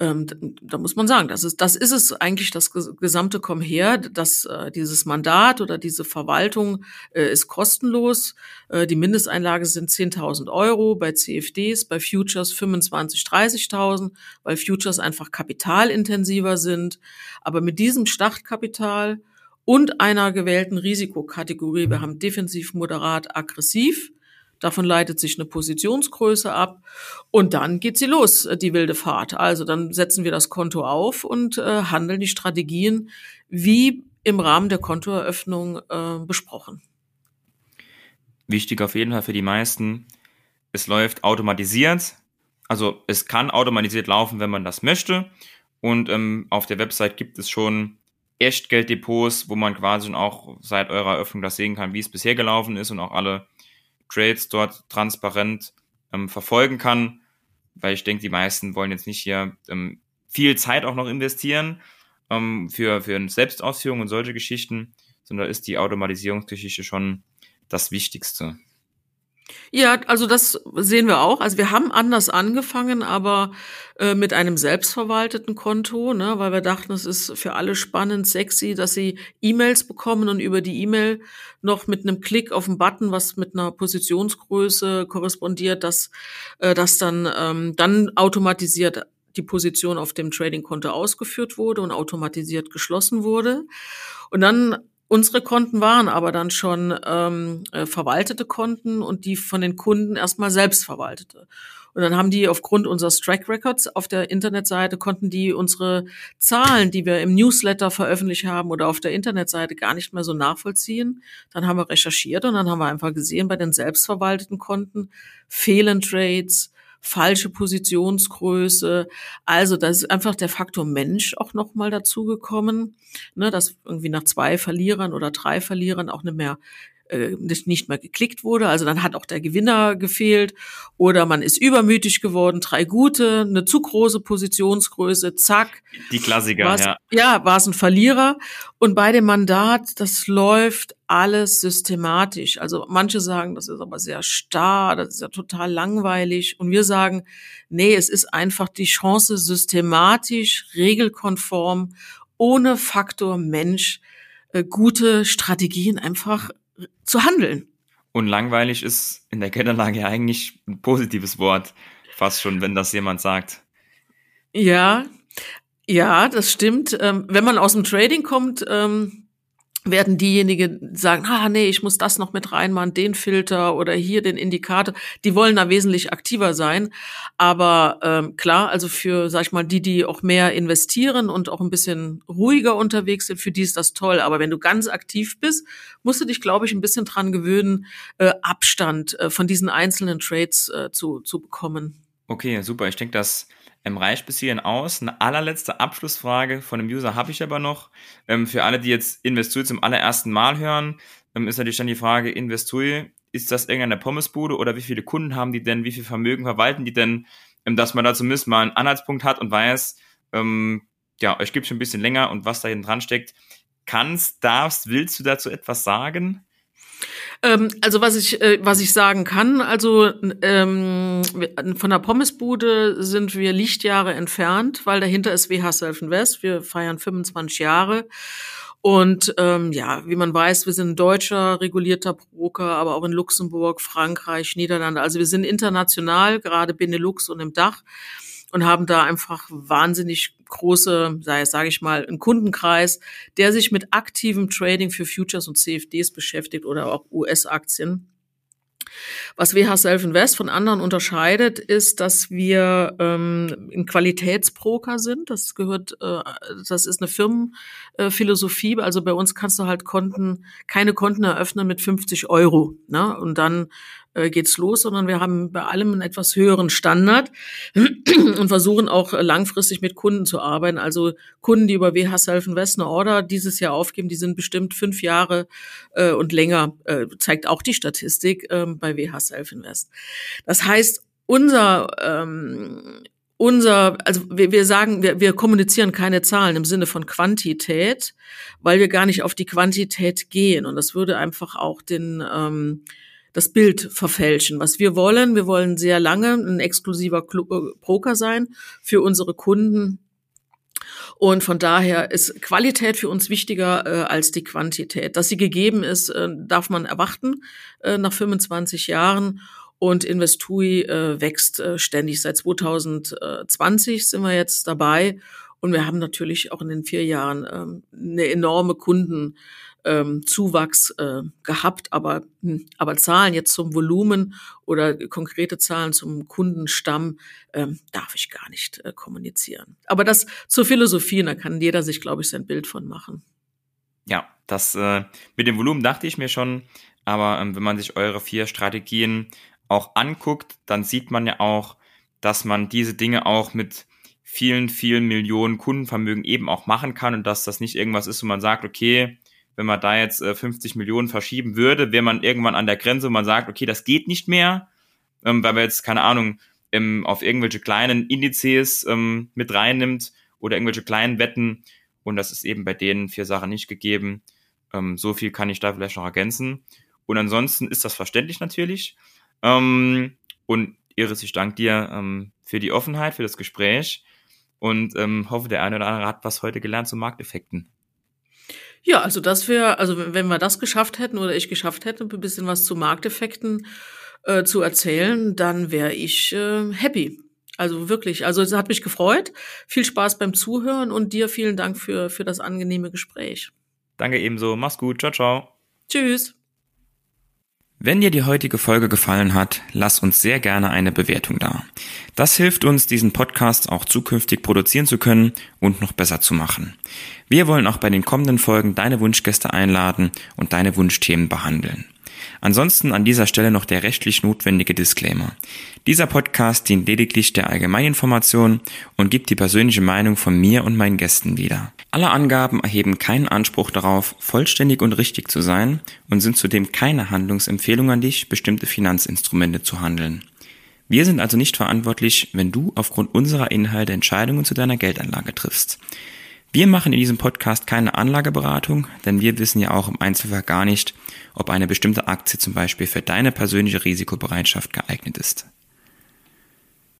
ähm, da muss man sagen, das ist, das ist es eigentlich das gesamte Komm her, dass äh, dieses Mandat oder diese Verwaltung äh, ist kostenlos. Äh, die Mindesteinlage sind 10.000 Euro bei CFDs, bei Futures 25, 30.000, weil Futures einfach kapitalintensiver sind. Aber mit diesem Startkapital und einer gewählten Risikokategorie, wir haben defensiv, moderat, aggressiv, Davon leitet sich eine Positionsgröße ab und dann geht sie los, äh, die wilde Fahrt. Also dann setzen wir das Konto auf und äh, handeln die Strategien wie im Rahmen der Kontoeröffnung äh, besprochen.
Wichtig auf jeden Fall für die meisten, es läuft automatisiert. Also es kann automatisiert laufen, wenn man das möchte. Und ähm, auf der Website gibt es schon Echtgelddepots, wo man quasi schon auch seit eurer Eröffnung das sehen kann, wie es bisher gelaufen ist und auch alle Trades dort transparent ähm, verfolgen kann, weil ich denke, die meisten wollen jetzt nicht hier ähm, viel Zeit auch noch investieren ähm, für, für Selbstausführung und solche Geschichten, sondern ist die Automatisierungsgeschichte schon das Wichtigste.
Ja, also das sehen wir auch. Also wir haben anders angefangen, aber äh, mit einem selbstverwalteten Konto, ne, weil wir dachten, es ist für alle spannend, sexy, dass sie E-Mails bekommen und über die E-Mail noch mit einem Klick auf einen Button, was mit einer Positionsgröße korrespondiert, dass äh, das dann ähm, dann automatisiert die Position auf dem Trading-Konto ausgeführt wurde und automatisiert geschlossen wurde. Und dann Unsere Konten waren aber dann schon ähm, äh, verwaltete Konten und die von den Kunden erstmal selbst verwaltete. Und dann haben die aufgrund unseres Track Records auf der Internetseite konnten die unsere Zahlen, die wir im Newsletter veröffentlicht haben oder auf der Internetseite gar nicht mehr so nachvollziehen. Dann haben wir recherchiert und dann haben wir einfach gesehen, bei den selbstverwalteten Konten fehlen Trades, falsche Positionsgröße. Also da ist einfach der Faktor Mensch auch noch mal dazugekommen, ne, dass irgendwie nach zwei Verlierern oder drei Verlierern auch nicht mehr äh, nicht mehr geklickt wurde. Also dann hat auch der Gewinner gefehlt oder man ist übermütig geworden, drei gute, eine zu große Positionsgröße, zack.
Die Klassiker,
war's,
ja.
Ja, war es ein Verlierer. Und bei dem Mandat, das läuft alles systematisch. Also manche sagen, das ist aber sehr starr, das ist ja total langweilig. Und wir sagen, nee, es ist einfach die Chance systematisch, regelkonform, ohne Faktor Mensch, äh, gute Strategien einfach zu handeln.
Und langweilig ist in der Geldanlage ja eigentlich ein positives Wort, fast schon, wenn das jemand sagt.
Ja, Ja, das stimmt. Ähm, wenn man aus dem Trading kommt, ähm, werden diejenigen sagen, ah nee, ich muss das noch mit reinmachen, den Filter oder hier den Indikator. Die wollen da wesentlich aktiver sein. Aber ähm, klar, also für, sag ich mal, die, die auch mehr investieren und auch ein bisschen ruhiger unterwegs sind, für die ist das toll. Aber wenn du ganz aktiv bist, musst du dich, glaube ich, ein bisschen dran gewöhnen, äh, Abstand äh, von diesen einzelnen Trades äh, zu, zu bekommen.
Okay, super. Ich denke, das ähm, reicht bis hierhin aus. Eine allerletzte Abschlussfrage von dem User habe ich aber noch. Ähm, für alle, die jetzt Investui zum allerersten Mal hören, ähm, ist natürlich dann die Frage, Investui, ist das irgendeine Pommesbude oder wie viele Kunden haben die denn, wie viel Vermögen verwalten die denn, ähm, dass man da zumindest mal einen Anhaltspunkt hat und weiß, ähm, ja, euch gibt schon ein bisschen länger und was da hinten dran steckt. Kannst, darfst, willst du dazu etwas sagen?
Ähm, also was ich, äh, was ich sagen kann, also ähm, von der Pommesbude sind wir Lichtjahre entfernt, weil dahinter ist WH Self Invest. Wir feiern 25 Jahre. Und ähm, ja, wie man weiß, wir sind ein deutscher regulierter Broker, aber auch in Luxemburg, Frankreich, Niederlande. Also wir sind international, gerade Benelux und im Dach und haben da einfach wahnsinnig große, sei sage ich mal, einen Kundenkreis, der sich mit aktivem Trading für Futures und CFDs beschäftigt oder auch US-Aktien. Was WH Self Invest von anderen unterscheidet, ist, dass wir ähm, ein Qualitätsbroker sind. Das gehört, äh, das ist eine Firmenphilosophie. Also bei uns kannst du halt Konten, keine Konten eröffnen mit 50 Euro. Ne? Und dann äh, geht's los, sondern wir haben bei allem einen etwas höheren Standard [clears throat] und versuchen auch langfristig mit Kunden zu arbeiten. Also Kunden, die über WH Self Invest eine Order dieses Jahr aufgeben, die sind bestimmt fünf Jahre äh, und länger, äh, zeigt auch die Statistik äh, bei WH Self Invest. Das heißt, unser ähm, unser, also wir, wir sagen, wir, wir kommunizieren keine Zahlen im Sinne von Quantität, weil wir gar nicht auf die Quantität gehen. Und das würde einfach auch den ähm, das Bild verfälschen. Was wir wollen, wir wollen sehr lange ein exklusiver äh, Broker sein für unsere Kunden. Und von daher ist Qualität für uns wichtiger äh, als die Quantität. Dass sie gegeben ist, äh, darf man erwarten äh, nach 25 Jahren. Und Investui äh, wächst äh, ständig. Seit 2020 sind wir jetzt dabei. Und wir haben natürlich auch in den vier Jahren ähm, eine enorme Kunden ähm, Zuwachs äh, gehabt, aber, hm, aber Zahlen jetzt zum Volumen oder konkrete Zahlen zum Kundenstamm ähm, darf ich gar nicht äh, kommunizieren. Aber das zur Philosophie, da kann jeder sich, glaube ich, sein Bild von machen.
Ja, das äh, mit dem Volumen dachte ich mir schon, aber ähm, wenn man sich eure vier Strategien auch anguckt, dann sieht man ja auch, dass man diese Dinge auch mit vielen, vielen Millionen Kundenvermögen eben auch machen kann und dass das nicht irgendwas ist, wo man sagt, okay, wenn man da jetzt äh, 50 Millionen verschieben würde, wäre man irgendwann an der Grenze, wo man sagt, okay, das geht nicht mehr, ähm, weil man jetzt, keine Ahnung, ähm, auf irgendwelche kleinen Indizes ähm, mit reinnimmt oder irgendwelche kleinen Wetten. Und das ist eben bei den vier Sachen nicht gegeben. Ähm, so viel kann ich da vielleicht noch ergänzen. Und ansonsten ist das verständlich natürlich. Ähm, und Iris, ich danke dir ähm, für die Offenheit, für das Gespräch und ähm, hoffe, der eine oder andere hat was heute gelernt zu Markteffekten.
Ja, also das wäre, also wenn wir das geschafft hätten oder ich geschafft hätte, ein bisschen was zu Markteffekten äh, zu erzählen, dann wäre ich äh, happy. Also wirklich, also es hat mich gefreut. Viel Spaß beim Zuhören und dir vielen Dank für, für das angenehme Gespräch.
Danke ebenso. Mach's gut. Ciao, ciao.
Tschüss.
Wenn dir die heutige Folge gefallen hat, lass uns sehr gerne eine Bewertung da. Das hilft uns, diesen Podcast auch zukünftig produzieren zu können und noch besser zu machen. Wir wollen auch bei den kommenden Folgen deine Wunschgäste einladen und deine Wunschthemen behandeln. Ansonsten an dieser Stelle noch der rechtlich notwendige Disclaimer. Dieser Podcast dient lediglich der Allgemeininformation und gibt die persönliche Meinung von mir und meinen Gästen wieder. Alle Angaben erheben keinen Anspruch darauf, vollständig und richtig zu sein und sind zudem keine Handlungsempfehlung an dich, bestimmte Finanzinstrumente zu handeln. Wir sind also nicht verantwortlich, wenn du aufgrund unserer Inhalte Entscheidungen zu deiner Geldanlage triffst. Wir machen in diesem Podcast keine Anlageberatung, denn wir wissen ja auch im Einzelfall gar nicht, ob eine bestimmte Aktie zum Beispiel für deine persönliche Risikobereitschaft geeignet ist.